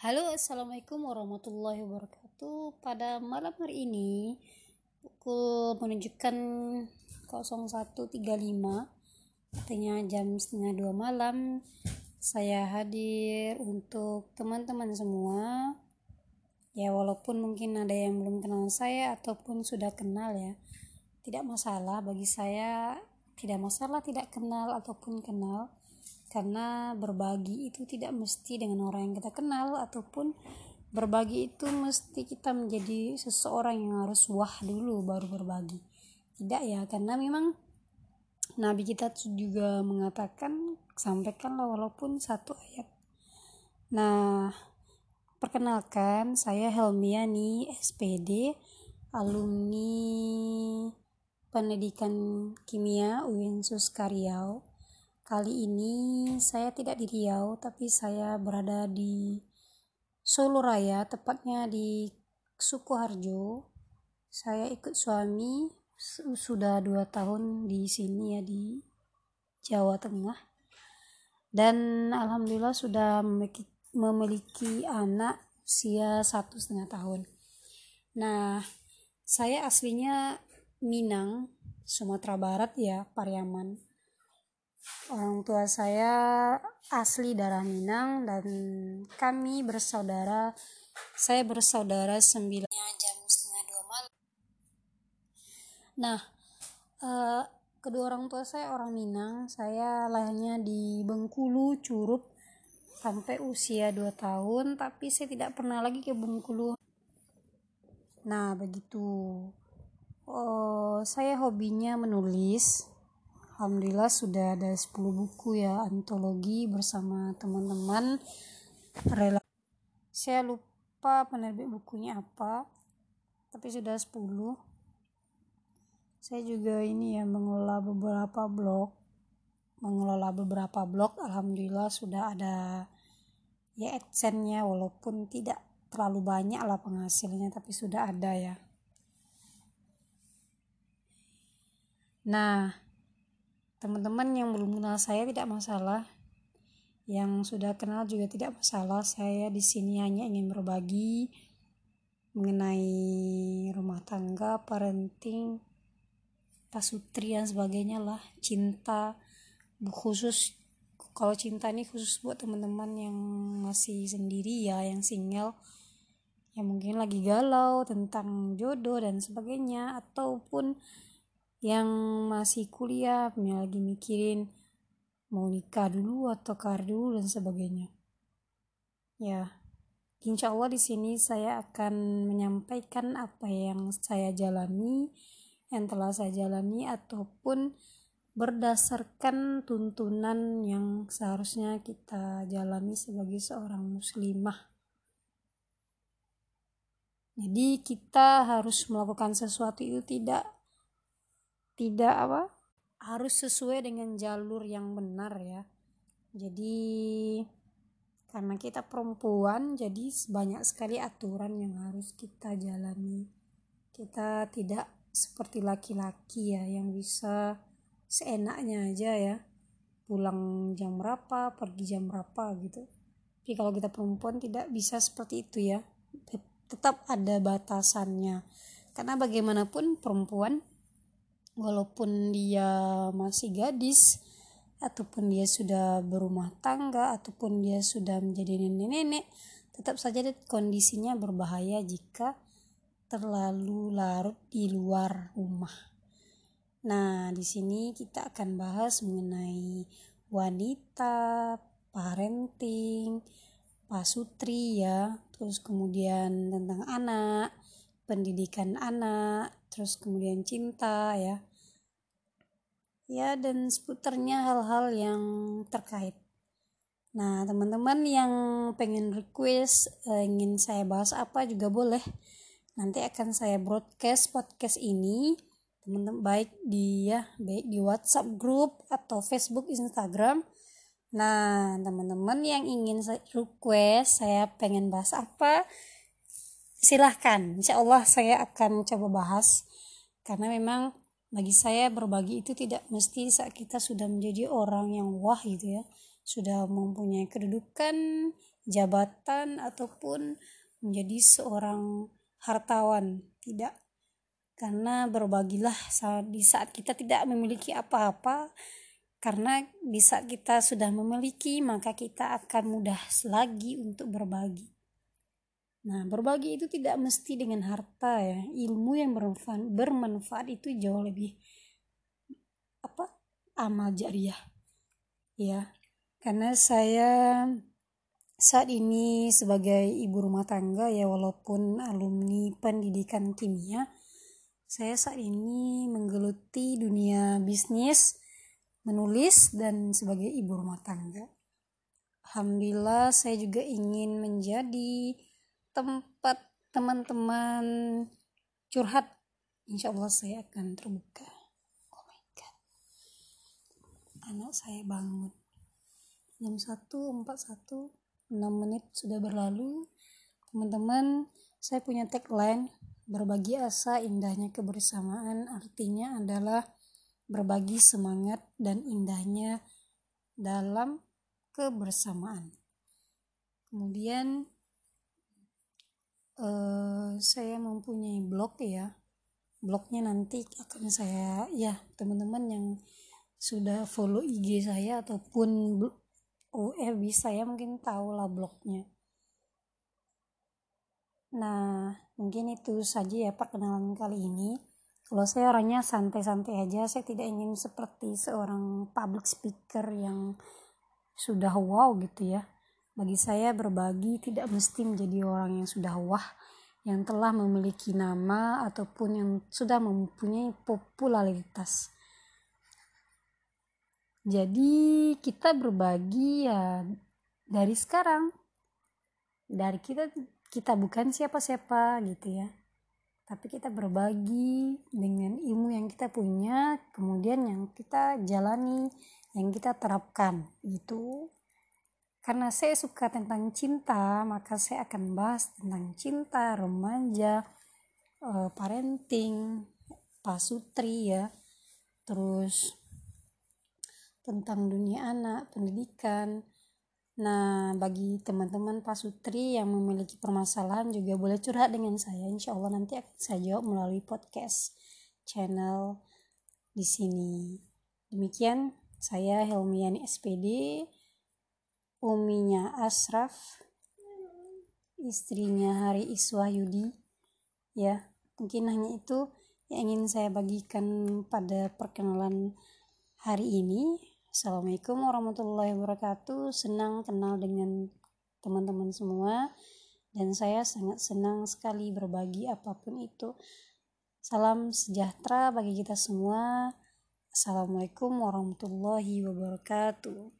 Halo assalamualaikum warahmatullahi wabarakatuh. Pada malam hari ini pukul menunjukkan 01.35 artinya jam setengah dua malam saya hadir untuk teman-teman semua. Ya walaupun mungkin ada yang belum kenal saya ataupun sudah kenal ya tidak masalah bagi saya. Tidak masalah tidak kenal ataupun kenal karena berbagi itu tidak mesti dengan orang yang kita kenal ataupun berbagi itu mesti kita menjadi seseorang yang harus wah dulu baru berbagi. Tidak ya karena memang Nabi kita juga mengatakan sampaikanlah walaupun satu ayat. Nah perkenalkan saya Helmiani SPD alumni pendidikan kimia UIN Suskaryau Kali ini saya tidak di Riau, tapi saya berada di Solo Raya, tepatnya di Sukoharjo. Saya ikut suami sudah dua tahun di sini ya di Jawa Tengah. Dan alhamdulillah sudah memiliki, memiliki anak usia satu setengah tahun. Nah, saya aslinya Minang, Sumatera Barat ya, Pariaman Orang tua saya asli darah Minang dan kami bersaudara. Saya bersaudara sembilan jam setengah dua malam. Nah, uh, kedua orang tua saya orang Minang. Saya lahirnya di Bengkulu, Curup sampai usia 2 tahun, tapi saya tidak pernah lagi ke Bengkulu. Nah, begitu. Uh, saya hobinya menulis Alhamdulillah sudah ada 10 buku ya antologi bersama teman-teman. Rela saya lupa penerbit bukunya apa tapi sudah 10 saya juga ini ya mengelola beberapa blog. Mengelola beberapa blog Alhamdulillah sudah ada ya adsense-nya walaupun tidak terlalu banyak lah penghasilnya tapi sudah ada ya. Nah teman-teman yang belum kenal saya tidak masalah. Yang sudah kenal juga tidak masalah. Saya di sini hanya ingin berbagi mengenai rumah tangga parenting pasutri dan sebagainya lah. Cinta khusus kalau cinta ini khusus buat teman-teman yang masih sendiri ya yang single yang mungkin lagi galau tentang jodoh dan sebagainya ataupun yang masih kuliah punya lagi mikirin mau nikah dulu atau kar dulu dan sebagainya. Ya insya Allah di sini saya akan menyampaikan apa yang saya jalani yang telah saya jalani ataupun berdasarkan tuntunan yang seharusnya kita jalani sebagai seorang muslimah. Jadi kita harus melakukan sesuatu itu tidak tidak apa? Harus sesuai dengan jalur yang benar ya. Jadi karena kita perempuan jadi banyak sekali aturan yang harus kita jalani. Kita tidak seperti laki-laki ya yang bisa seenaknya aja ya. Pulang jam berapa pergi jam berapa gitu. Tapi kalau kita perempuan tidak bisa seperti itu ya. Tetap ada batasannya. Karena bagaimanapun perempuan walaupun dia masih gadis ataupun dia sudah berumah tangga ataupun dia sudah menjadi nenek-nenek tetap saja kondisinya berbahaya jika terlalu larut di luar rumah. Nah, di sini kita akan bahas mengenai wanita, parenting, pasutri ya, terus kemudian tentang anak, pendidikan anak, terus kemudian cinta ya. Ya dan seputarnya hal-hal yang terkait. Nah teman-teman yang pengen request uh, ingin saya bahas apa juga boleh. Nanti akan saya broadcast podcast ini teman-teman baik di ya baik di WhatsApp grup atau Facebook Instagram. Nah teman-teman yang ingin request saya pengen bahas apa silahkan. Insya Allah saya akan coba bahas. Karena memang bagi saya berbagi itu tidak mesti saat kita sudah menjadi orang yang wah gitu ya. Sudah mempunyai kedudukan jabatan ataupun menjadi seorang hartawan. Tidak. Karena berbagilah di saat kita tidak memiliki apa-apa karena di saat kita sudah memiliki maka kita akan mudah lagi untuk berbagi nah berbagi itu tidak mesti dengan harta ya. Ilmu yang bermanfaat, bermanfaat itu jauh lebih apa amal jariah. Ya karena saya saat ini sebagai ibu rumah tangga ya walaupun alumni pendidikan kimia saya saat ini menggeluti dunia bisnis menulis dan sebagai ibu rumah tangga. Alhamdulillah saya juga ingin menjadi tempat teman-teman curhat insya Allah saya akan terbuka. Oh my god. Anak saya bangun. Jam 1.41 6 menit sudah berlalu. Teman-teman saya punya tagline berbagi asa indahnya kebersamaan. Artinya adalah berbagi semangat dan indahnya dalam kebersamaan. Kemudian uh, saya mempunyai blog ya. Blognya nanti akan saya ya teman-teman yang sudah follow IG saya ataupun oh eh bisa ya mungkin tahu lah blognya. Nah mungkin itu saja ya perkenalan kali ini. Kalau saya orangnya santai-santai aja saya tidak ingin seperti seorang public speaker yang sudah wow gitu ya bagi saya berbagi tidak mesti menjadi orang yang sudah wah yang telah memiliki nama ataupun yang sudah mempunyai popularitas. Jadi kita berbagi ya dari sekarang. Dari kita kita bukan siapa-siapa gitu ya. Tapi kita berbagi dengan ilmu yang kita punya kemudian yang kita jalani yang kita terapkan. Gitu karena saya suka tentang cinta maka saya akan bahas tentang cinta remaja uh, parenting pasutri ya terus tentang dunia anak, pendidikan. Nah, bagi teman-teman pasutri yang memiliki permasalahan juga boleh curhat dengan saya. Insya Allah nanti akan saya jawab melalui podcast channel di sini. Demikian saya Helmiani SPD, uminya Asraf, istrinya Hari Iswahyudi. Ya, mungkin hanya itu yang ingin saya bagikan pada perkenalan hari ini. Assalamualaikum warahmatullahi wabarakatuh. Senang kenal dengan teman-teman semua dan saya sangat senang sekali berbagi apa pun itu. Salam sejahtera bagi kita semua. Assalamualaikum warahmatullahi wabarakatuh.